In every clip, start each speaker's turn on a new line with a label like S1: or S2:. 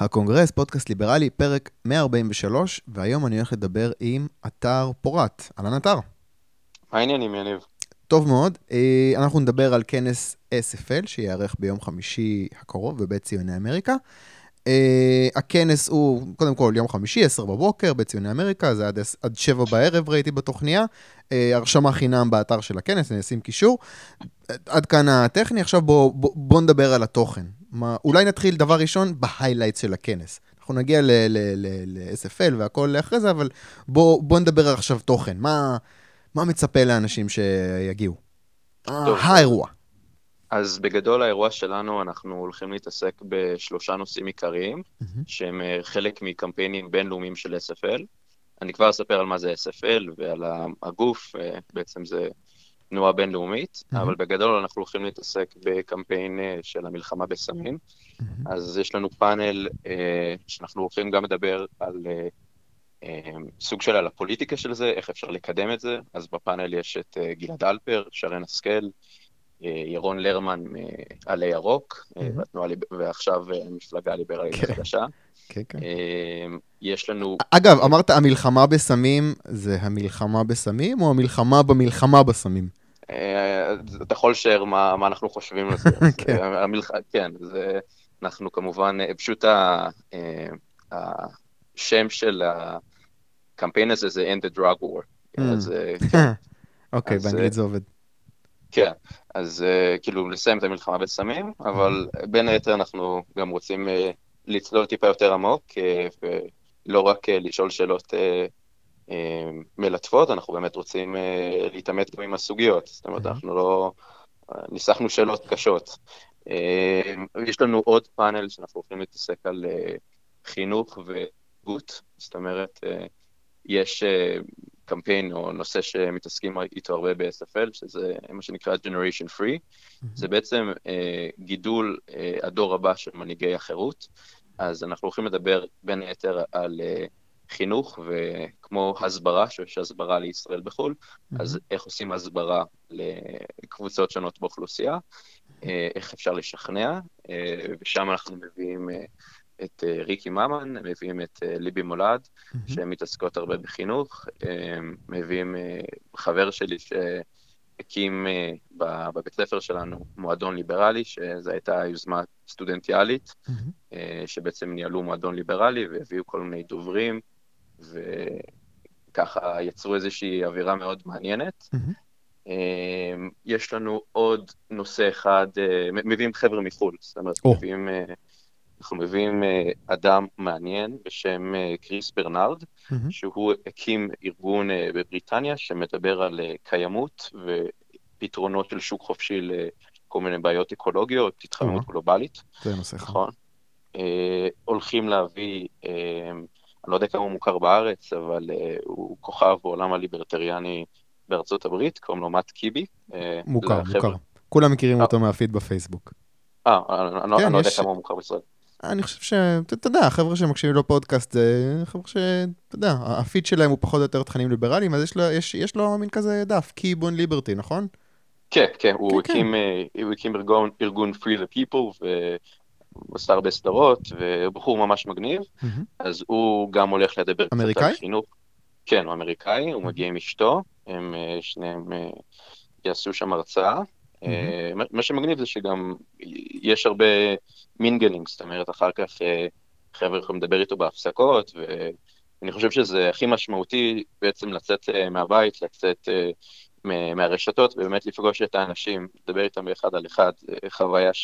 S1: הקונגרס, פודקאסט ליברלי, פרק 143, והיום אני הולך לדבר עם עתר פורת. אהלן עתר.
S2: מה העניינים, יניב?
S1: טוב מאוד. אה, אנחנו נדבר על כנס SFL, שייערך ביום חמישי הקרוב בבית ציוני אמריקה. אה, הכנס הוא, קודם כל, יום חמישי, 10 בבוקר, בציוני אמריקה, זה עד, עד 7 בערב ראיתי בתוכניה. אה, הרשמה חינם באתר של הכנס, אני אשים קישור. עד כאן הטכני, עכשיו בואו בוא, בוא נדבר על התוכן. מה, אולי נתחיל דבר ראשון ב highlights של הכנס. אנחנו נגיע ל-SFL והכל אחרי זה, אבל בואו בוא נדבר עכשיו תוכן. מה, מה מצפה לאנשים שיגיעו? טוב. האירוע.
S2: אז בגדול האירוע שלנו, אנחנו הולכים להתעסק בשלושה נושאים עיקריים, mm-hmm. שהם אה, חלק מקמפיינים בינלאומיים של SFL. אני כבר אספר על מה זה SFL ועל הגוף, אה, בעצם זה תנועה בינלאומית, mm-hmm. אבל בגדול אנחנו הולכים להתעסק בקמפיין אה, של המלחמה בסמים. Mm-hmm. אז יש לנו פאנל שאנחנו הולכים גם לדבר על סוג של על הפוליטיקה של זה, איך אפשר לקדם את זה. אז בפאנל יש את גלעד אלפר, שרן השכל, ירון לרמן מעלה ירוק, ועכשיו המפלגה הליברלית כן. החדשה. כן, כן. יש לנו...
S1: אגב, אמרת המלחמה בסמים, זה המלחמה בסמים או המלחמה במלחמה בסמים?
S2: אה, אתה יכול לשער מה אנחנו חושבים על זה. כן, אנחנו כמובן, פשוט השם של הקמפיין הזה זה End the Drug War.
S1: אה, אוקיי, באנגלית זה עובד.
S2: כן, אז כאילו לסיים את המלחמה בסמים, אבל בין היתר אנחנו גם רוצים לצלול טיפה יותר עמוק, ולא רק לשאול שאלות מלטפות, אנחנו באמת רוצים uh, להתעמת גם עם הסוגיות. זאת אומרת, אנחנו לא... Uh, ניסחנו שאלות קשות. יש לנו עוד פאנל שאנחנו הולכים להתעסק על חינוך והגות, זאת אומרת, יש קמפיין או נושא שמתעסקים איתו הרבה ב-SFL, שזה מה שנקרא Generation Free. Mm-hmm. זה בעצם אה, גידול אה, הדור הבא של מנהיגי החירות. אז אנחנו הולכים לדבר בין היתר על אה, חינוך וכמו הסברה, שיש הסברה לישראל בחו"ל, mm-hmm. אז איך עושים הסברה לקבוצות שונות באוכלוסייה, אה, איך אפשר לשכנע, אה, ושם אנחנו מביאים... אה, את ריקי ממן, מביאים את ליבי מולד, mm-hmm. שהן מתעסקות הרבה בחינוך, מביאים חבר שלי שהקים בבית ספר שלנו מועדון ליברלי, שזו הייתה יוזמה סטודנטיאלית, mm-hmm. שבעצם ניהלו מועדון ליברלי והביאו כל מיני דוברים, וככה יצרו איזושהי אווירה מאוד מעניינת. Mm-hmm. יש לנו עוד נושא אחד, מביאים חבר'ה מחו"ל, זאת אומרת, oh. מביאים אנחנו מביאים אה, אדם מעניין בשם אה, קריס ברנרד, mm-hmm. שהוא הקים ארגון אה, בבריטניה שמדבר על קיימות ופתרונות של שוק חופשי לכל מיני בעיות אקולוגיות, התחממות mm-hmm. גלובלית.
S1: זה נושא אחד.
S2: נכון. הולכים להביא, אני לא יודע כמה הוא מוכר בארץ, אבל הוא כוכב בעולם הליברטריאני בארצות הברית, קוראים לו מאט קיבי.
S1: מוכר, מוכר. כולם מכירים אותו מהפיד בפייסבוק.
S2: אה, אני לא כן, יודע כמה הוא מוכר בישראל.
S1: אני חושב ש... אתה יודע, החבר'ה שמקשיבים לפודקאסט זה חבר'ה שאתה יודע, הפיד שלהם הוא פחות או יותר תכנים ליברליים, אז יש לו, יש, יש לו מין כזה דף, Keybone Liberty, נכון?
S2: כן, כן, הוא כן, הקים, כן. הקים ארגון, Free the People, עשה הרבה סדרות, והוא בחור ממש מגניב, mm-hmm. אז הוא גם הולך לדבר
S1: קצת על חינוך.
S2: כן, הוא אמריקאי, הוא מגיע עם אשתו, הם שניהם יעשו שם הרצאה. Mm-hmm. מה שמגניב זה שגם יש הרבה mingling, זאת אומרת, אחר כך אה, חבר'ה יכולים לדבר איתו בהפסקות, ואני חושב שזה הכי משמעותי בעצם לצאת אה, מהבית, לצאת מהרשתות, ובאמת לפגוש את האנשים, לדבר איתם באחד על אחד, חוויה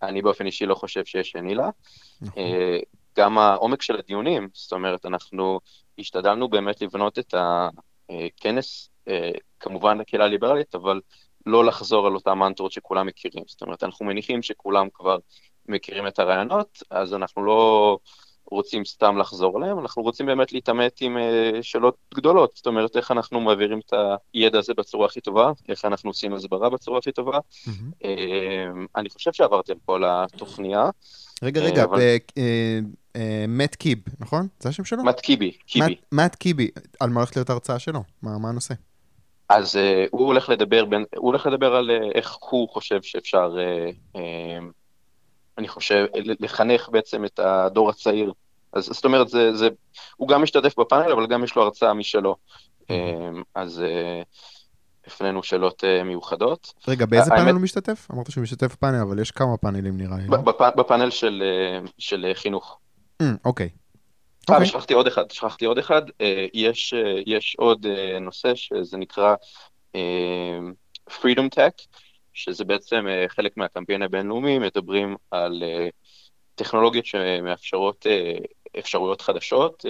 S2: שאני באופן אישי לא חושב שיש שני לה. נכון. גם העומק של הדיונים, זאת אומרת, אנחנו השתדלנו באמת לבנות את הכנס, כמובן לקהילה הליברלית, אבל לא לחזור על אותן מנטרות שכולם מכירים. זאת אומרת, אנחנו מניחים שכולם כבר מכירים את הרעיונות, אז אנחנו לא רוצים סתם לחזור עליהם, אנחנו רוצים באמת להתעמת עם uh, שאלות גדולות. זאת אומרת, איך אנחנו מעבירים את הידע הזה בצורה הכי טובה, איך אנחנו עושים הסברה בצורה הכי טובה. Mm-hmm. אני חושב שעברתי על כל התוכניה.
S1: רגע, רגע, אבל... מאט קיב, נכון? זה השם שלו?
S2: מאט קיבי, קיבי.
S1: מאט קיבי, על מה הולכת להיות ההרצאה שלו? מה, מה הנושא?
S2: אז uh, הוא הולך לדבר בין, הוא הולך לדבר על uh, איך הוא חושב שאפשר uh, uh, אני חושב, לחנך בעצם את הדור הצעיר. אז זאת אומרת, זה, זה, הוא גם משתתף בפאנל, אבל גם יש לו הרצאה משלו. אז הפנינו שאלות מיוחדות.
S1: רגע, באיזה פאנל הוא משתתף? אמרת שהוא משתתף בפאנל, אבל יש כמה פאנלים נראה לי.
S2: בפאנל של, של חינוך.
S1: אוקיי.
S2: אה, אוקיי. שכחתי עוד אחד, שכחתי עוד אחד. יש, יש עוד נושא שזה נקרא Freedom Tech, שזה בעצם חלק מהקמפיין הבינלאומי, מדברים על טכנולוגיות שמאפשרות אפשרויות חדשות,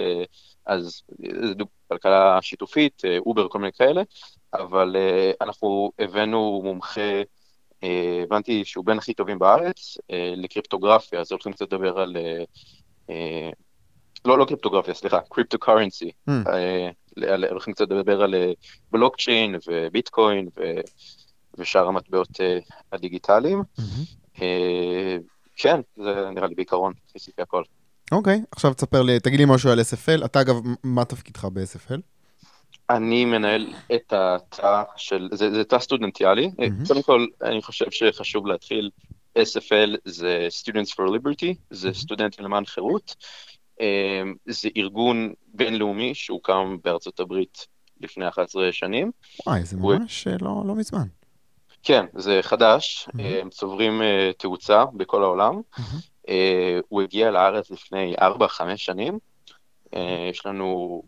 S2: אז זה כלכלה שיתופית, אובר, כל מיני כאלה, אבל אנחנו הבאנו מומחה, הבנתי שהוא בין הכי טובים בארץ, לקריפטוגרפיה, אז הולכים קצת לדבר על... לא, לא קריפטוגרפיה, סליחה, cryptocurrency. Mm. הולכים קצת לדבר על בלוקצ'יין וביטקוין ושאר המטבעות הדיגיטליים. Mm-hmm. כן, זה נראה לי בעיקרון, עשיתי הכל.
S1: אוקיי, עכשיו תספר לי, תגיד לי משהו על SFL. אתה אגב, מה תפקידך ב-SFL?
S2: אני מנהל את התא של, זה, זה תא סטודנטיאלי. Mm-hmm. קודם כל, אני חושב שחשוב להתחיל, SFL זה Students for Liberty, זה mm-hmm. סטודנטים למען חירות. זה ארגון בינלאומי שהוקם בארצות הברית לפני 11 שנים.
S1: וואי, זה ממש הוא... לא, לא מזמן.
S2: כן, זה חדש, mm-hmm. הם צוברים תאוצה בכל העולם. Mm-hmm. Uh, הוא הגיע לארץ לפני 4-5 שנים. Uh, יש לנו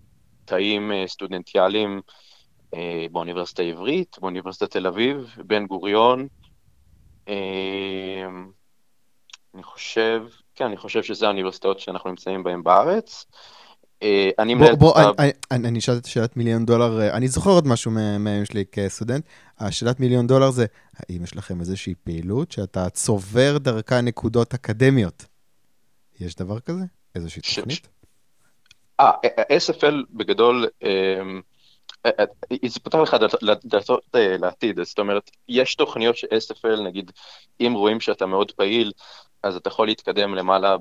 S2: תאים uh, סטודנטיאליים uh, באוניברסיטה העברית, באוניברסיטת תל אביב, בן גוריון. Uh, אני חושב, כן, אני חושב שזה האוניברסיטאות שאנחנו נמצאים בהן בארץ.
S1: אני מנהל... בוא, בוא, אני, שאלתי את שאלת מיליון דולר, אני זוכר עוד משהו מהיום שלי כסטודנט. השאלת מיליון דולר זה, האם יש לכם איזושהי פעילות שאתה צובר דרכה נקודות אקדמיות? יש דבר כזה? איזושהי תוכנית?
S2: אה, SFL בגדול, זה פותח לך דלתות לעתיד, זאת אומרת, יש תוכניות ש-SFL, נגיד, אם רואים שאתה מאוד פעיל, אז אתה יכול להתקדם למעלה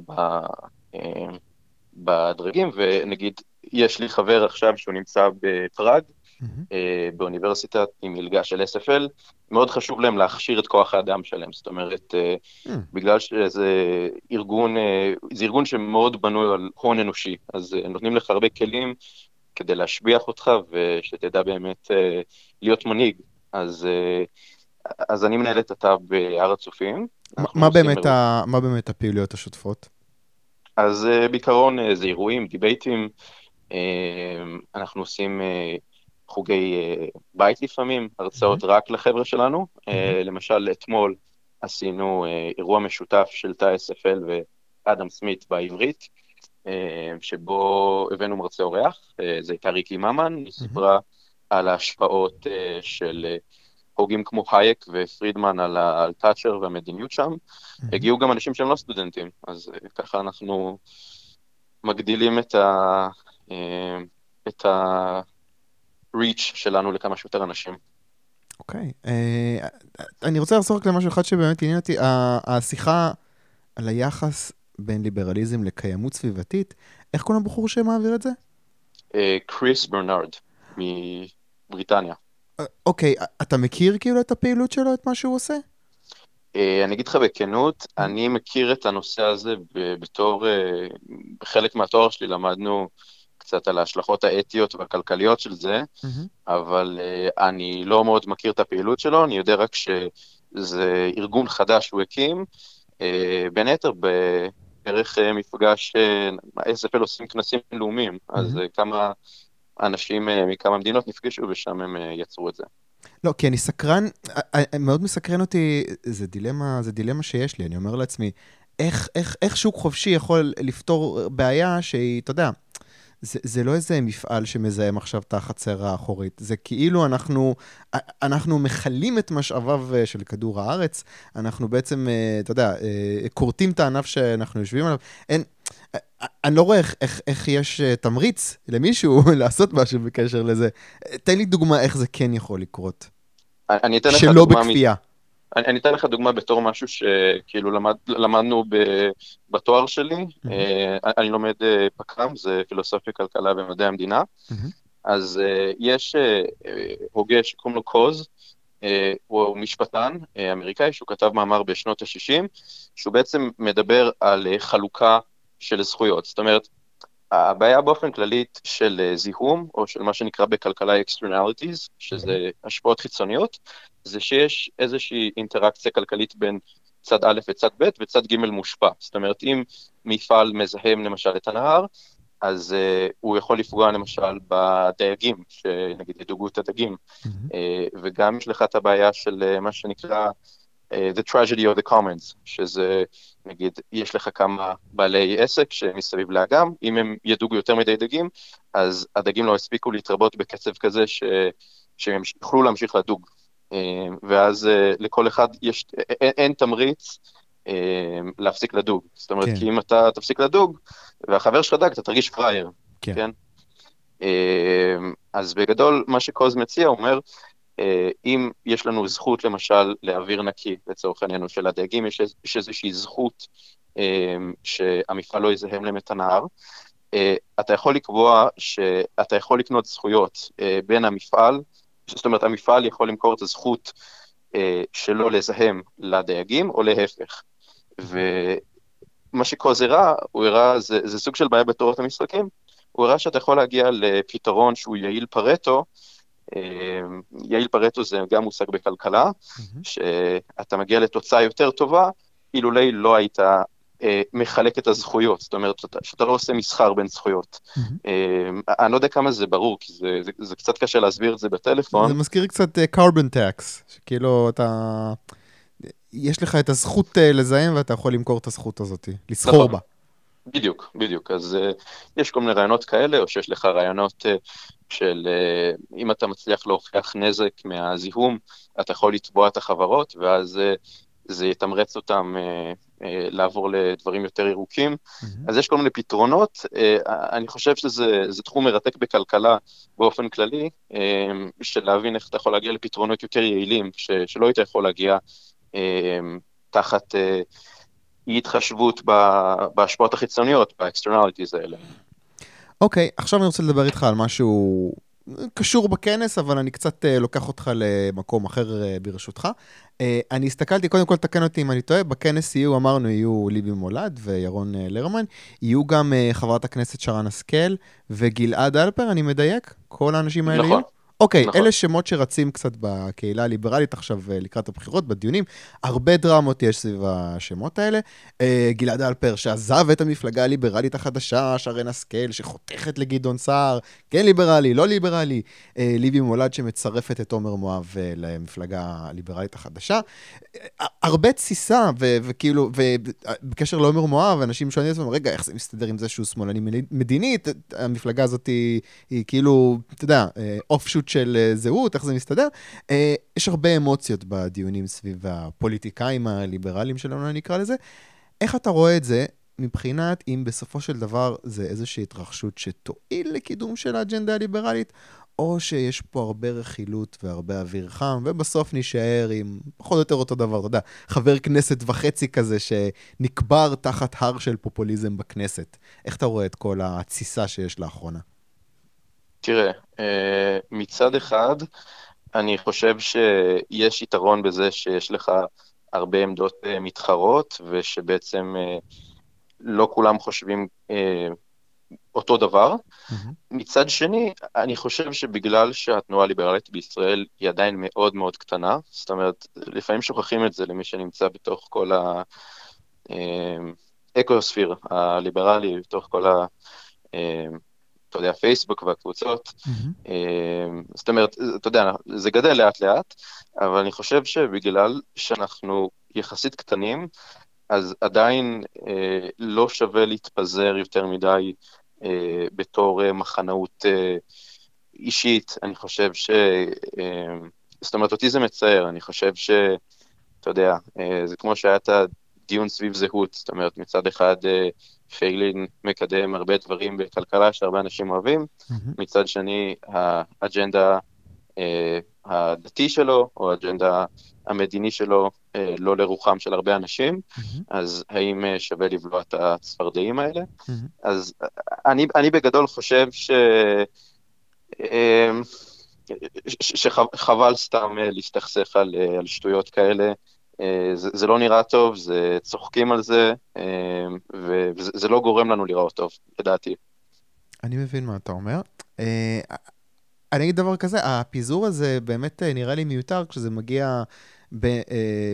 S2: בדרגים, ונגיד, יש לי חבר עכשיו שהוא נמצא בפראג, mm-hmm. באוניברסיטה עם מלגה של SFL, מאוד חשוב להם להכשיר את כוח האדם שלהם, זאת אומרת, mm. בגלל שזה ארגון, אה, זה ארגון שמאוד בנוי על הון אנושי, אז נותנים לך הרבה כלים כדי להשביח אותך ושתדע באמת להיות מנהיג. אז, אז אני מנהל את התא בהר הצופים.
S1: מה באמת, ה... מה באמת הפעילויות השוטפות?
S2: אז בעיקרון זה אירועים, דיבייטים, אנחנו עושים חוגי אה, בית לפעמים, הרצאות mm-hmm. רק לחבר'ה שלנו. Mm-hmm. למשל, אתמול עשינו אה, אירוע משותף של תא SFL ואדם סמית בעברית, שבו הבאנו מרצה אורח, זה הייתה ריקי ממן, היא סיפרה על ההשפעות של הוגים כמו הייק ופרידמן על, על תאצ'ר והמדיניות שם. הגיעו גם אנשים שהם לא סטודנטים, אז ככה אנחנו מגדילים את ה... את ה... reach שלנו לכמה שיותר אנשים.
S1: אוקיי. Okay. אה, uh, אני רוצה לחזור רק למשהו אחד שבאמת עניין אותי. השיחה על היחס בין ליברליזם לקיימות סביבתית, איך קוראים לבחור שמעביר את זה?
S2: קריס ברנארד, מבריטניה.
S1: אה, אוקיי. אתה מכיר כאילו את הפעילות שלו, את מה שהוא עושה?
S2: Uh, אני אגיד לך בכנות, אני מכיר את הנושא הזה בתור, uh, בחלק מהתואר שלי למדנו קצת על ההשלכות האתיות והכלכליות של זה. אבל uh, אני לא מאוד מכיר את הפעילות שלו, אני יודע רק שזה ארגון חדש שהוא הקים, בין היתר בערך מפגש, uh, SFL עושים כנסים לאומיים. אז כמה אנשים uh, מכמה מדינות נפגשו ושם הם uh, יצרו את זה.
S1: לא, כי אני סקרן, מאוד מסקרן אותי, זה דילמה, זה דילמה שיש לי, אני אומר לעצמי, איך, איך, איך שוק חופשי יכול לפתור בעיה שהיא, אתה יודע, זה, זה לא איזה מפעל שמזהם עכשיו את החצר האחורית, זה כאילו אנחנו, אנחנו מכלים את משאביו אה, של כדור הארץ, אנחנו בעצם, אה, אתה יודע, אה, כורתים את הענף שאנחנו יושבים עליו. אין, אני לא רואה איך, איך, איך יש תמריץ למישהו לעשות משהו בקשר לזה. תן לי דוגמה איך זה כן יכול לקרות.
S2: אני אתן לך
S1: דוגמה... שלא בכפייה.
S2: אני, אני אתן לך דוגמה בתור משהו שכאילו למד, למדנו ב, בתואר שלי, mm-hmm. uh, אני לומד uh, פק"ם, זה פילוסופיה, כלכלה ומדעי המדינה, mm-hmm. אז uh, יש uh, הוגה שקוראים לו קוז, הוא משפטן אמריקאי שהוא כתב מאמר בשנות ה-60, שהוא בעצם מדבר על חלוקה של זכויות. זאת אומרת, הבעיה באופן כללית של זיהום, או של מה שנקרא בכלכלה externalities, שזה השפעות חיצוניות, זה שיש איזושהי אינטראקציה כלכלית בין צד א' וצד ב', וצד ג' מושפע. זאת אומרת, אם מפעל מזהם למשל את הנהר, אז uh, הוא יכול לפגוע למשל בדייגים, שנגיד ידוגו את הדגים, mm-hmm. uh, וגם יש לך את הבעיה של uh, מה שנקרא The Tragedy of the Commons, שזה, נגיד, יש לך כמה בעלי עסק שמסביב לאגם, אם הם ידוגו יותר מדי דגים, אז הדגים לא הספיקו להתרבות בקצב כזה ש... שהם יוכלו להמשיך לדוג. Uh, ואז uh, לכל אחד יש, אין, אין תמריץ אה, להפסיק לדוג. זאת אומרת, כן. כי אם אתה תפסיק לדוג, והחבר שלך דג, אתה תרגיש פראייר, כן? כן? אה, אז בגדול, מה שקוז מציע, הוא אומר, אה, אם יש לנו זכות, למשל, לאוויר נקי, לצורך העניין, של הדייגים, יש, יש איזושהי זכות שהמפעל לא יזהם להם את הנהר, אתה יכול לקבוע שאתה יכול לקנות זכויות בין המפעל, זאת אומרת, המפעל יכול למכור את הזכות שלו לזהם לדייגים, או להפך. ומה שקוז הראה, הוא הראה, זה, זה סוג של בעיה בתורת המשחקים, הוא הראה שאתה יכול להגיע לפתרון שהוא יעיל פרטו, אה, יעיל פרטו זה גם מושג בכלכלה, mm-hmm. שאתה מגיע לתוצאה יותר טובה, אילולי לא היית אה, מחלק את הזכויות, זאת אומרת, שאתה, שאתה לא עושה מסחר בין זכויות. Mm-hmm. אה, אני לא יודע כמה זה ברור, כי זה, זה, זה קצת קשה להסביר את זה בטלפון.
S1: זה מזכיר קצת uh, carbon tax, שכאילו אתה... יש לך את הזכות uh, לזהם ואתה יכול למכור את הזכות הזאת, לסחור נכון. בה.
S2: בדיוק, בדיוק. אז uh, יש כל מיני רעיונות כאלה, או שיש לך רעיונות uh, של uh, אם אתה מצליח להוכיח נזק מהזיהום, אתה יכול לתבוע את החברות, ואז uh, זה יתמרץ אותם uh, לעבור לדברים יותר ירוקים. Mm-hmm. אז יש כל מיני פתרונות. אני חושב שזה תחום מרתק בכלכלה באופן כללי, של להבין איך אתה יכול להגיע לפתרונות יותר יעילים, ש, שלא היית יכול להגיע תחת אה, אי התחשבות בהשפעות החיצוניות, ב-externalities האלה.
S1: אוקיי, okay, עכשיו אני רוצה לדבר איתך על משהו קשור בכנס, אבל אני קצת uh, לוקח אותך למקום אחר uh, ברשותך. Uh, אני הסתכלתי, קודם כל תקן אותי אם אני טועה, בכנס יהיו, אמרנו, יהיו ליבי מולד וירון uh, לרמן, יהיו גם uh, חברת הכנסת שרן השכל וגלעד אלפר, אני מדייק? כל האנשים האלה נכון. יהיו? אוקיי, נכון. אלה שמות שרצים קצת בקהילה הליברלית עכשיו אה, לקראת הבחירות, בדיונים. הרבה דרמות יש סביב השמות האלה. אה, גלעד אלפר, שעזב את המפלגה הליברלית החדשה, שרן השכל, שחותכת לגדעון סער, כן ליברלי, לא ליברלי. אה, ליבי מולד שמצרפת את עומר מואב למפלגה הליברלית החדשה. הרבה תסיסה, וכאילו, ובקשר לעומר מואב, אנשים שואלים את עצמם, רגע, איך זה מסתדר עם זה שהוא שמאלני מדינית? המפלגה הזאת היא, היא כאילו, אתה יודע, אוף שוט של אה, זהות, איך זה מסתדר. אה, יש הרבה אמוציות בדיונים סביב הפוליטיקאים הליברליים שלנו, אני אקרא לזה. איך אתה רואה את זה מבחינת אם בסופו של דבר זה איזושהי התרחשות שתועיל לקידום של האג'נדה הליברלית, או שיש פה הרבה רכילות והרבה אוויר חם, ובסוף נישאר עם פחות או יותר אותו דבר, אתה יודע, חבר כנסת וחצי כזה שנקבר תחת הר של פופוליזם בכנסת. איך אתה רואה את כל התסיסה שיש לאחרונה?
S2: תראה, אה, מצד אחד, אני חושב שיש יתרון בזה שיש לך הרבה עמדות אה, מתחרות, ושבעצם אה, לא כולם חושבים אותו דבר. Mm-hmm. מצד שני, אני חושב שבגלל שהתנועה הליברלית בישראל היא עדיין מאוד מאוד קטנה, זאת אומרת, לפעמים שוכחים את זה למי שנמצא בתוך כל האקוספיר הליברלי, בתוך כל ה... אתה יודע, פייסבוק והקבוצות. Mm-hmm. זאת אומרת, אתה יודע, זה גדל לאט לאט, אבל אני חושב שבגלל שאנחנו יחסית קטנים, אז עדיין אה, לא שווה להתפזר יותר מדי אה, בתור אה, מחנאות אה, אישית. אני חושב ש... אה, זאת אומרת, אותי זה מצער, אני חושב ש... אתה יודע, אה, זה כמו שהיה את הדיון סביב זהות, זאת אומרת, מצד אחד... אה, פיילין מקדם הרבה דברים בכלכלה שהרבה אנשים אוהבים, mm-hmm. מצד שני האג'נדה אה, הדתי שלו, או האג'נדה המדיני שלו, אה, לא לרוחם של הרבה אנשים, mm-hmm. אז האם אה, שווה לבלוע את הצפרדעים האלה? Mm-hmm. אז אני, אני בגדול חושב ש... אה, שחבל סתם אה, להסתכסך על, על שטויות כאלה. זה, זה לא נראה טוב, זה צוחקים על זה, וזה לא גורם לנו לראות טוב, לדעתי.
S1: אני מבין מה אתה אומר. אני אגיד דבר כזה, הפיזור הזה באמת נראה לי מיותר כשזה מגיע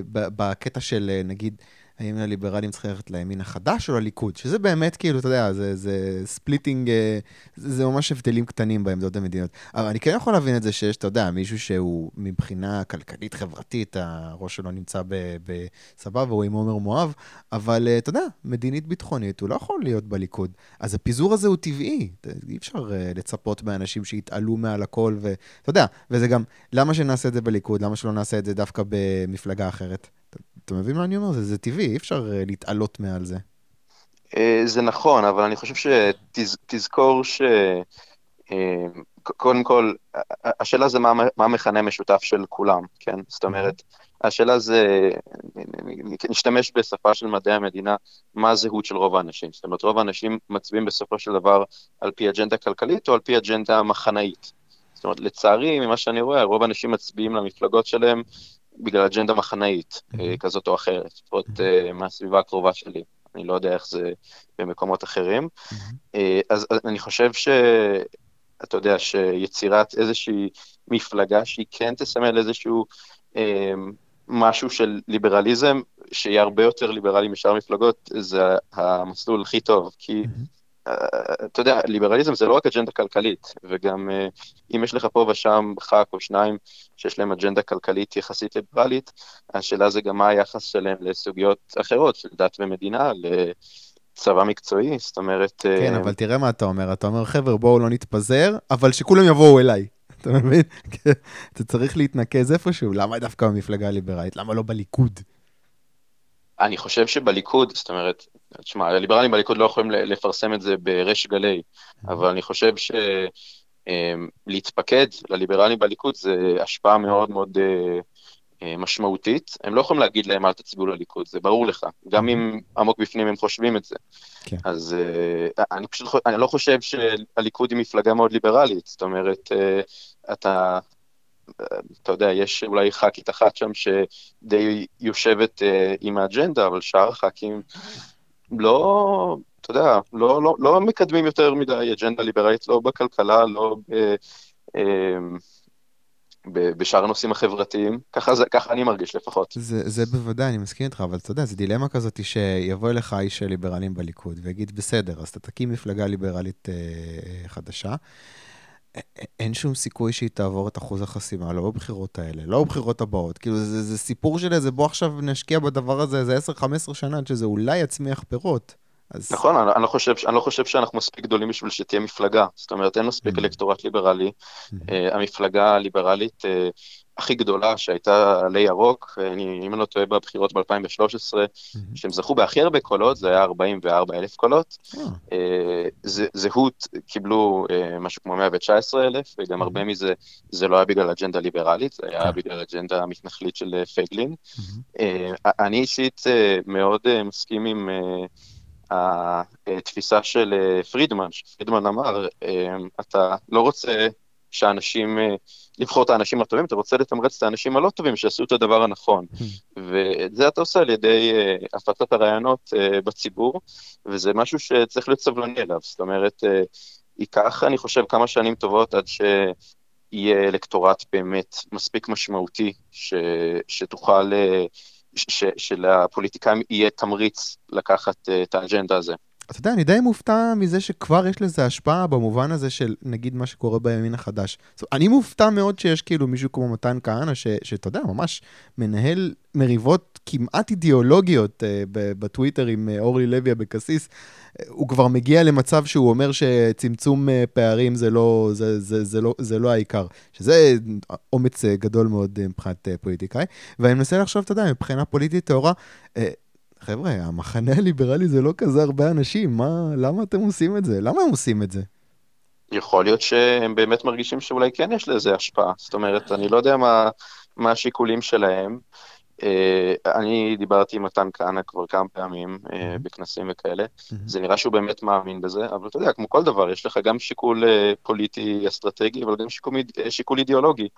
S1: בקטע של, נגיד, האם הליברלים צריכים ללכת לימין החדש או לליכוד? שזה באמת, כאילו, אתה יודע, זה, זה splitting, אה, זה, ממש הבדלים קטנים בעמדות המדיניות. אבל אני כן יכול להבין את זה שיש, אתה יודע, מישהו שהוא מבחינה כלכלית, חברתית, הראש שלו נמצא בסבבה, הוא עם עומר מואב, אבל אה, אתה יודע, מדינית ביטחונית, הוא לא יכול להיות בליכוד. אז הפיזור הזה הוא טבעי, אי אפשר אה, לצפות באנשים שיתעלו מעל הכל, ואתה יודע, וזה גם, למה שנעשה את זה בליכוד? למה שלא נעשה את זה דווקא במפלגה אחרת? אתה מבין מה אני אומר? זה, זה טבעי, אי אפשר uh, להתעלות מעל זה.
S2: Uh, זה נכון, אבל אני חושב שתזכור ש... Uh, קודם כל, השאלה זה מה, מה המכנה המשותף של כולם, כן? זאת אומרת, השאלה זה, נשתמש בשפה של מדעי המדינה, מה הזהות של רוב האנשים. זאת אומרת, רוב האנשים מצביעים בסופו של דבר על פי אג'נדה כלכלית או על פי אג'נדה מחנאית. זאת אומרת, לצערי, ממה שאני רואה, רוב האנשים מצביעים למפלגות שלהם בגלל אג'נדה מחנאית mm-hmm. כזאת או אחרת, לפחות mm-hmm. מהסביבה הקרובה שלי. אני לא יודע איך זה במקומות אחרים. Mm-hmm. אז אני חושב ש... אתה יודע, שיצירת איזושהי מפלגה שהיא כן תסמל איזשהו אה, משהו של ליברליזם, שיהיה הרבה יותר ליברלי משאר המפלגות, זה המסלול הכי טוב. כי mm-hmm. אתה יודע, ליברליזם זה לא רק אג'נדה כלכלית, וגם אה, אם יש לך פה ושם ח"כ או שניים שיש להם אג'נדה כלכלית יחסית ליברלית, השאלה זה גם מה היחס שלהם לסוגיות אחרות, של דת ומדינה, לצבא מקצועי, זאת אומרת...
S1: אה, כן, אבל תראה מה אתה אומר, אתה אומר, חבר'ה, בואו לא נתפזר, אבל שכולם יבואו אליי. אתה מבין? אתה צריך להתנקז איפשהו, למה דווקא במפלגה הליברלית? למה לא בליכוד?
S2: אני חושב שבליכוד, זאת אומרת, תשמע, הליברלים בליכוד לא יכולים לפרסם את זה בריש גלי, אבל אני חושב שלהתפקד אמ, לליברלים בליכוד זה השפעה מאוד מאוד אה, אה, משמעותית. הם לא יכולים להגיד להם אל תצביעו לליכוד, זה ברור לך, גם אם עמוק בפנים הם חושבים את זה. כן. אז אה, אני פשוט, אני לא חושב שהליכוד היא מפלגה מאוד ליברלית, זאת אומרת, אתה אתה יודע, יש אולי ח"כית אחת שם שדי יושבת uh, עם האג'נדה, אבל שאר הח"כים לא, אתה יודע, לא, לא, לא מקדמים יותר מדי אג'נדה ליברלית, לא בכלכלה, לא ב, uh, ב, בשאר הנושאים החברתיים, ככה, זה, ככה אני מרגיש לפחות.
S1: זה, זה בוודאי, אני מסכים איתך, אבל אתה יודע, זו דילמה כזאת שיבוא אליך איש ליברלים בליכוד ויגיד, בסדר, אז אתה תקים מפלגה ליברלית uh, חדשה. אין שום סיכוי שהיא תעבור את אחוז החסימה, לא בבחירות האלה, לא בבחירות הבאות. כאילו, זה, זה סיפור של איזה, בוא עכשיו נשקיע בדבר הזה איזה 10-15 שנה עד שזה אולי יצמיח פירות.
S2: אז... נכון, אני, אני, לא חושב, אני לא חושב שאנחנו מספיק גדולים בשביל שתהיה מפלגה. זאת אומרת, אין מספיק mm-hmm. אלקטורט ליברלי. Mm-hmm. Uh, המפלגה הליברלית uh, הכי גדולה שהייתה עלי ירוק, אני, אם אני לא טועה בבחירות ב-2013, mm-hmm. שהם זכו בהכי הרבה קולות, זה היה 44 אלף קולות. Oh. Uh, זהות קיבלו uh, משהו כמו 119 אלף, וגם mm-hmm. הרבה מזה, זה לא היה בגלל אג'נדה ליברלית, זה היה okay. בגלל אג'נדה מתנחלית של פייגלין. Mm-hmm. אני אישית מאוד מסכים עם... התפיסה של פרידמן, שפרידמן אמר, אתה לא רוצה שאנשים, לבחור את האנשים הטובים, אתה רוצה לתמרץ את האנשים הלא טובים שיעשו את הדבר הנכון. ואת זה אתה עושה על ידי הפצת הרעיונות בציבור, וזה משהו שצריך להיות סבלני אליו. זאת אומרת, ייקח, אני חושב, כמה שנים טובות עד שיהיה אלקטורט באמת מספיק משמעותי, ש, שתוכל ש, שלפוליטיקאים יהיה תמריץ לקחת את האג'נדה הזה.
S1: אתה יודע, אני די מופתע מזה שכבר יש לזה השפעה במובן הזה של נגיד מה שקורה בימין החדש. זאת, אני מופתע מאוד שיש כאילו מישהו כמו מתן כהנא, שאתה יודע, ממש מנהל מריבות כמעט אידיאולוגיות uh, בטוויטר עם uh, אורלי לוי אבקסיס. Uh, הוא כבר מגיע למצב שהוא אומר שצמצום uh, פערים זה לא, זה, זה, זה, לא, זה לא העיקר, שזה אומץ גדול מאוד מבחינת פוליטיקאי. ואני מנסה לחשוב, אתה יודע, מבחינה פוליטית טהורה, חבר'ה, המחנה הליברלי זה לא כזה הרבה אנשים, מה, למה אתם עושים את זה? למה הם עושים את זה?
S2: יכול להיות שהם באמת מרגישים שאולי כן יש לזה השפעה. זאת אומרת, אני לא יודע מה, מה השיקולים שלהם. אה, אני דיברתי עם מתן כהנא כבר כמה פעמים אה, בכנסים וכאלה, זה נראה שהוא באמת מאמין בזה, אבל אתה יודע, כמו כל דבר, יש לך גם שיקול אה, פוליטי אסטרטגי, אבל גם שיקול, שיקול אידיאולוגי.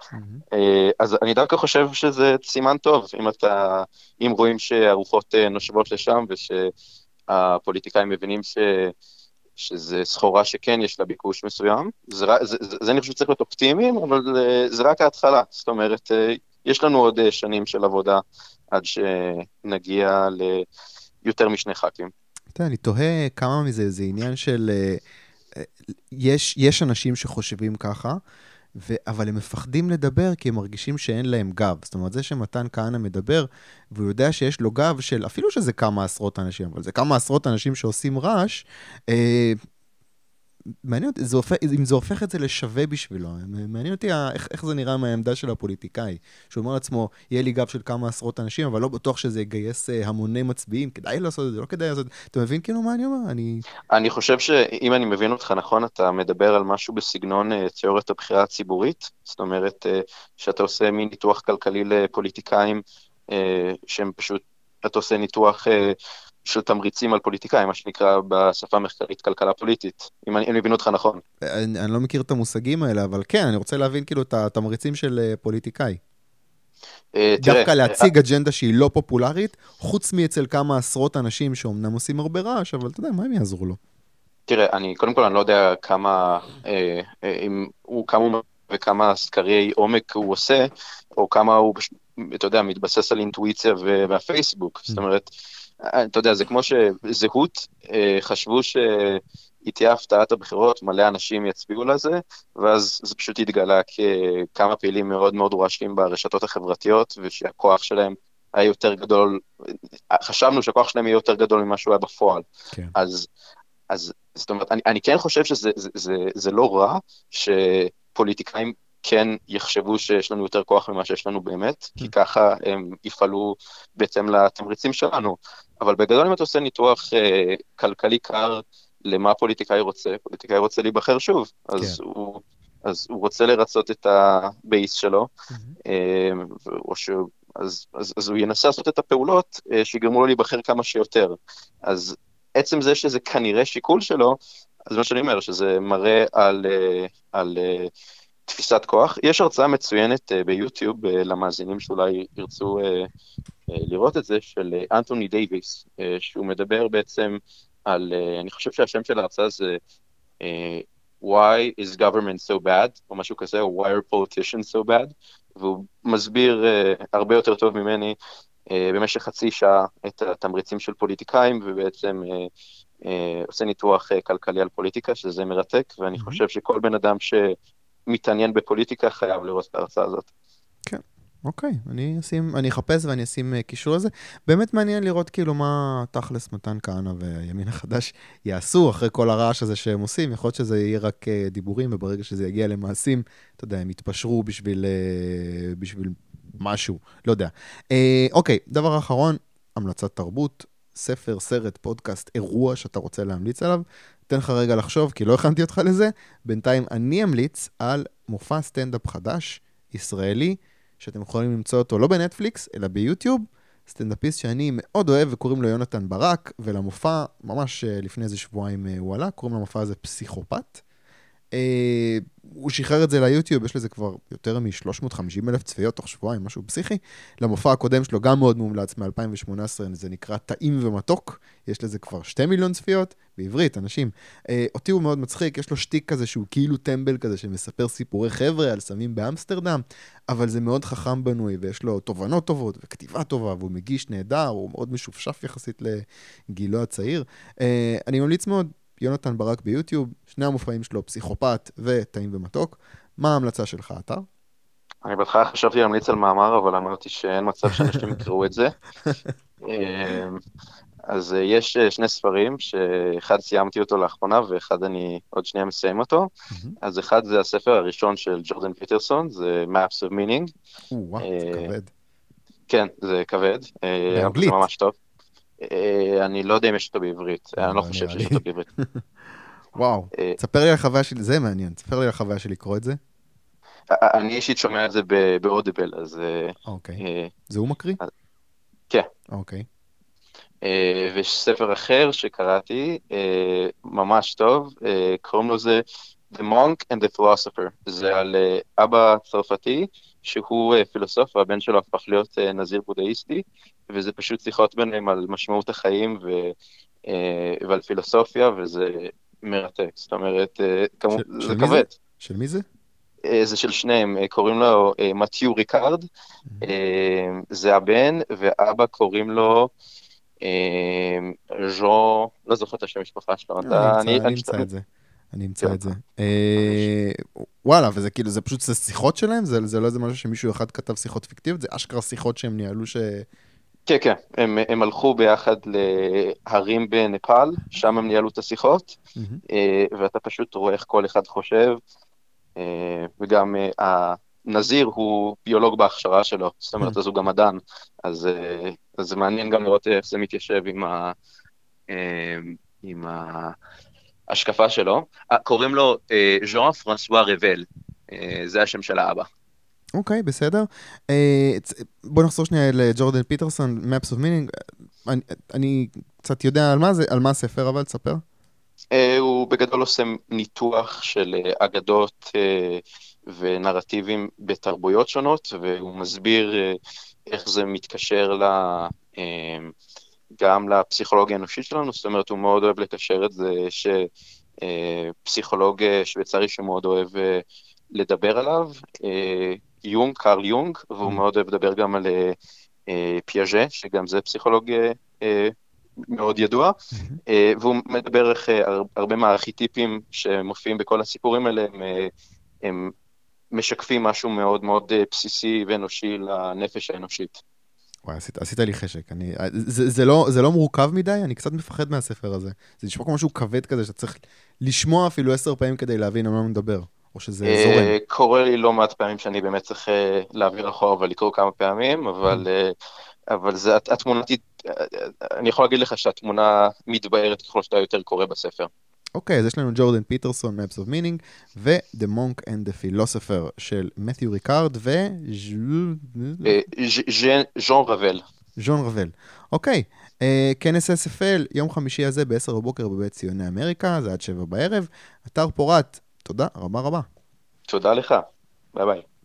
S2: אז אני דווקא חושב שזה סימן טוב, אם אתה, אם רואים שהרוחות נושבות לשם ושהפוליטיקאים מבינים ש... שזה סחורה שכן יש לה ביקוש מסוים. זה, זה, זה, זה אני חושב שצריך להיות אופטימיים, אבל זה רק ההתחלה. זאת אומרת, יש לנו עוד אה, שנים של עבודה עד שנגיע ליותר משני ח"כים.
S1: אתה יודע, אני תוהה כמה מזה זה עניין של... אה, אה, יש, יש אנשים שחושבים ככה, ו... אבל הם מפחדים לדבר כי הם מרגישים שאין להם גב. זאת אומרת, זה שמתן כהנא מדבר, והוא יודע שיש לו גב של, אפילו שזה כמה עשרות אנשים, אבל זה כמה עשרות אנשים שעושים רעש, אה, מעניין אותי, אם זה הופך את זה לשווה בשבילו. מעניין אותי איך, איך זה נראה מהעמדה של הפוליטיקאי. שהוא אומר לעצמו, יהיה לי גב של כמה עשרות אנשים, אבל לא בטוח שזה יגייס אה, המוני מצביעים. כדאי לעשות את זה, לא כדאי לעשות את זה. אתה מבין כאילו מה אני אומר? אני...
S2: אני חושב שאם אני מבין אותך נכון, אתה מדבר על משהו בסגנון אה, תיאוריית הבחירה הציבורית. זאת אומרת, אה, שאתה עושה מין ניתוח כלכלי לפוליטיקאים, שהם פשוט, אתה עושה ניתוח... של תמריצים על פוליטיקאים, מה שנקרא בשפה המחקרית כלכלה פוליטית, אם אני, אני מבין אותך נכון.
S1: אני, אני לא מכיר את המושגים האלה, אבל כן, אני רוצה להבין כאילו את התמריצים של אה, פוליטיקאי. אה, דווקא תראה, להציג אה, אג'נדה שהיא לא פופולרית, חוץ מאצל כמה עשרות אנשים שאומנם עושים הרבה רעש, אבל אתה יודע, מה הם יעזרו לו?
S2: תראה, אני, קודם כל, אני לא יודע כמה, אה, אה, אם הוא, כמה הוא וכמה סקרי עומק הוא עושה, או כמה הוא, אתה יודע, מתבסס על אינטואיציה והפייסבוק. זאת אומרת, אה, אתה יודע, זה כמו שזהות, אה, חשבו שהיא תהיה הפתעת הבחירות, מלא אנשים יצביעו לזה, ואז זה פשוט התגלה ככמה פעילים מאוד מאוד רועשים ברשתות החברתיות, ושהכוח שלהם היה יותר גדול, חשבנו שהכוח שלהם יהיה יותר גדול ממה שהוא היה בפועל. כן. אז, אז זאת אומרת, אני, אני כן חושב שזה זה, זה, זה לא רע שפוליטיקאים כן יחשבו שיש לנו יותר כוח ממה שיש לנו באמת, כי mm. ככה הם יפעלו בהתאם לתמריצים שלנו. אבל בגדול אם אתה עושה ניתוח אה, כלכלי קר למה פוליטיקאי רוצה, פוליטיקאי רוצה להיבחר שוב, אז, כן. הוא, אז הוא רוצה לרצות את הבייס שלו, mm-hmm. או ש... אז, אז, אז הוא ינסה לעשות את הפעולות אה, שיגרמו לו להיבחר כמה שיותר. אז עצם זה שזה כנראה שיקול שלו, אז מה שאני אומר, שזה מראה על, אה, על, על תפיסת כוח. יש הרצאה מצוינת uh, ביוטיוב uh, למאזינים שאולי ירצו uh, לראות את זה, של אנטוני דייוויס, שהוא מדבר בעצם על, אני חושב שהשם של ההרצאה זה Why is government so bad, או משהו כזה, או Why are politicians so bad, והוא מסביר הרבה יותר טוב ממני במשך חצי שעה את התמריצים של פוליטיקאים, ובעצם עושה ניתוח כלכלי על פוליטיקה, שזה מרתק, ואני mm-hmm. חושב שכל בן אדם ש... מתעניין בפוליטיקה חייב לראות את ההרצאה הזאת.
S1: כן. אוקיי, אני אשים, אני אחפש ואני אשים uh, קישור לזה. באמת מעניין לראות כאילו מה תכלס מתן כהנא והימין החדש יעשו אחרי כל הרעש הזה שהם עושים. יכול להיות שזה יהיה רק uh, דיבורים, וברגע שזה יגיע למעשים, אתה יודע, הם יתפשרו בשביל, uh, בשביל משהו, לא יודע. Uh, אוקיי, דבר אחרון, המלצת תרבות, ספר, סרט, פודקאסט, אירוע שאתה רוצה להמליץ עליו. אתן לך רגע לחשוב, כי לא הכנתי אותך לזה. בינתיים אני אמליץ על מופע סטנדאפ חדש, ישראלי, שאתם יכולים למצוא אותו לא בנטפליקס, אלא ביוטיוב. סטנדאפיסט שאני מאוד אוהב וקוראים לו יונתן ברק, ולמופע, ממש אה, לפני איזה שבועיים אה, הוא עלה, קוראים למופע הזה פסיכופת. אה, הוא שחרר את זה ליוטיוב, יש לזה כבר יותר מ-350 אלף צפיות תוך שבועיים, משהו פסיכי. למופע הקודם שלו גם מאוד מומלץ מ-2018, זה נקרא טעים ומתוק, יש לזה כבר 2 מיליון צפיות, בעברית, אנשים. אה, אותי הוא מאוד מצחיק, יש לו שטיק כזה שהוא כאילו טמבל כזה שמספר סיפורי חבר'ה על סמים באמסטרדם, אבל זה מאוד חכם בנוי, ויש לו תובנות טובות וכתיבה טובה, והוא מגיש נהדר, הוא מאוד משופשף יחסית לגילו הצעיר. אה, אני ממליץ מאוד, יונתן ברק ביוטיוב, שני המופעים שלו, פסיכופת וטעים ומתוק. מה ההמלצה שלך, אתר?
S2: אני בהתחלה חשבתי להמליץ על מאמר, אבל אמרתי שאין מצב שאנשים יקראו את זה. אמ, אז אה, יש אה, שני ספרים, שאחד סיימתי אותו לאחרונה ואחד אני עוד שנייה מסיים אותו. אז אחד זה הספר הראשון של ג'ורדן פיטרסון, זה Maps of Meaning.
S1: וואו, זה אה, כבד.
S2: כן, זה כבד. באנגלית. זה ממש טוב. אה, אני לא יודע אם יש אותו בעברית, אני לא חושב שיש אותו בעברית.
S1: וואו, אה, תספר לי על החוויה שלי, זה מעניין, תספר לי על החוויה של לקרוא את זה.
S2: אני אישית שומע את זה באודיבל, אז...
S1: אוקיי. זה הוא מקריא?
S2: כן.
S1: אוקיי.
S2: אה, ויש ספר אחר שקראתי, אה, ממש טוב, אה, קוראים לו זה The Monk and the Philosopher. זה על אה, אבא צרפתי, שהוא אה, פילוסוף, והבן שלו הפך להיות אה, נזיר בודהיסטי, וזה פשוט שיחות ביניהם על משמעות החיים ו, ועל פילוסופיה, וזה מרתק. זאת אומרת, אה, כמו,
S1: של-
S2: זה
S1: של מי
S2: כבד.
S1: של מי זה?
S2: זה של שניהם, קוראים לו מתיו ריקארד, אה, זה הבן, ואבא קוראים לו ז'ו, לא זוכר את השם המשפחה שלו,
S1: אני
S2: אתה-
S1: אמצא את זה. אני אמצא. את זה. אה, וואלה, וזה כאילו, זה פשוט זה שיחות שלהם? זה לא איזה משהו שמישהו אחד כתב שיחות פיקטיביות? זה אשכרה שיחות שהם ניהלו ש...
S2: כן, כן, הם, הם הלכו ביחד להרים בנפאל, שם הם ניהלו את השיחות. אה, ואתה פשוט רואה איך כל אחד חושב, אה, וגם הנזיר הוא ביולוג בהכשרה שלו, זאת אומרת. אז הוא גם מדען, אז, אז זה מעניין גם לראות איך זה מתיישב עם, ה, עם ההשקפה שלו. אה, קוראים לו אה, ז'אן פרנסואה רבל, אה, זה השם של האבא.
S1: אוקיי, בסדר. אה, בוא נחזור שנייה לג'ורדן פיטרסון, Maps of Meaning. אני- אני קצת יודע על מה זה, על מה הספר, אבל תספר.
S2: אה, הוא בגדול עושה ניתוח של אה, אגדות אה, ונרטיבים בתרבויות שונות, והוא מסביר אה, איך זה מתקשר ל... אה, גם לפסיכולוגיה האנושית שלנו, זאת אומרת, הוא מאוד אוהב לקשר את זה שפסיכולוג שוויצרי שמאוד אוהב אה, לדבר עליו, אה, יונג, קרל יונג, והוא
S1: Mm.
S2: מאוד אוהב לדבר גם על אה, אה, פיאז'ה, שגם זה פסיכולוג אה, אה, מאוד ידוע. אה, והוא מדבר איך אה, הר- הרבה מהארכיטיפים שמופיעים בכל הסיפורים האלה, הם, אה, הם משקפים משהו מאוד מאוד אה, בסיסי ואנושי לנפש האנושית.
S1: וואי, עשית, עשית לי חשק. אני, זה, זה, לא, זה לא מורכב מדי? אני קצת מפחד מהספר הזה. זה נשמע כמו משהו כבד כזה, שאתה צריך לשמוע אפילו עשר פעמים כדי להבין על מה הוא מדבר. או שזה
S2: אה,
S1: זורם.
S2: קורה לי לא מעט פעמים שאני באמת צריך אה, להעביר אחורה ולקרוא כמה פעמים, אבל,
S1: Mm.
S2: אה, אבל זה, הת- התמונה, אה, אני יכול להגיד לך שהתמונה מתבהרת ככל שאתה יותר קורא בספר.
S1: אוקיי, אז יש לנו ג'ורדן פיטרסון, Maps of Meaning, ו-The Monk and the Philosopher של מת'יו ריקארד ו...
S2: אה, ז'אן רבל.
S1: ז'ון רבל. אוקיי, אה, כנס SFL, יום חמישי הזה ב-10 בבוקר בבית ציוני אמריקה, זה עד 7 בערב. אתר פורת, תודה רבה רבה.
S2: תודה לך, ביי ביי.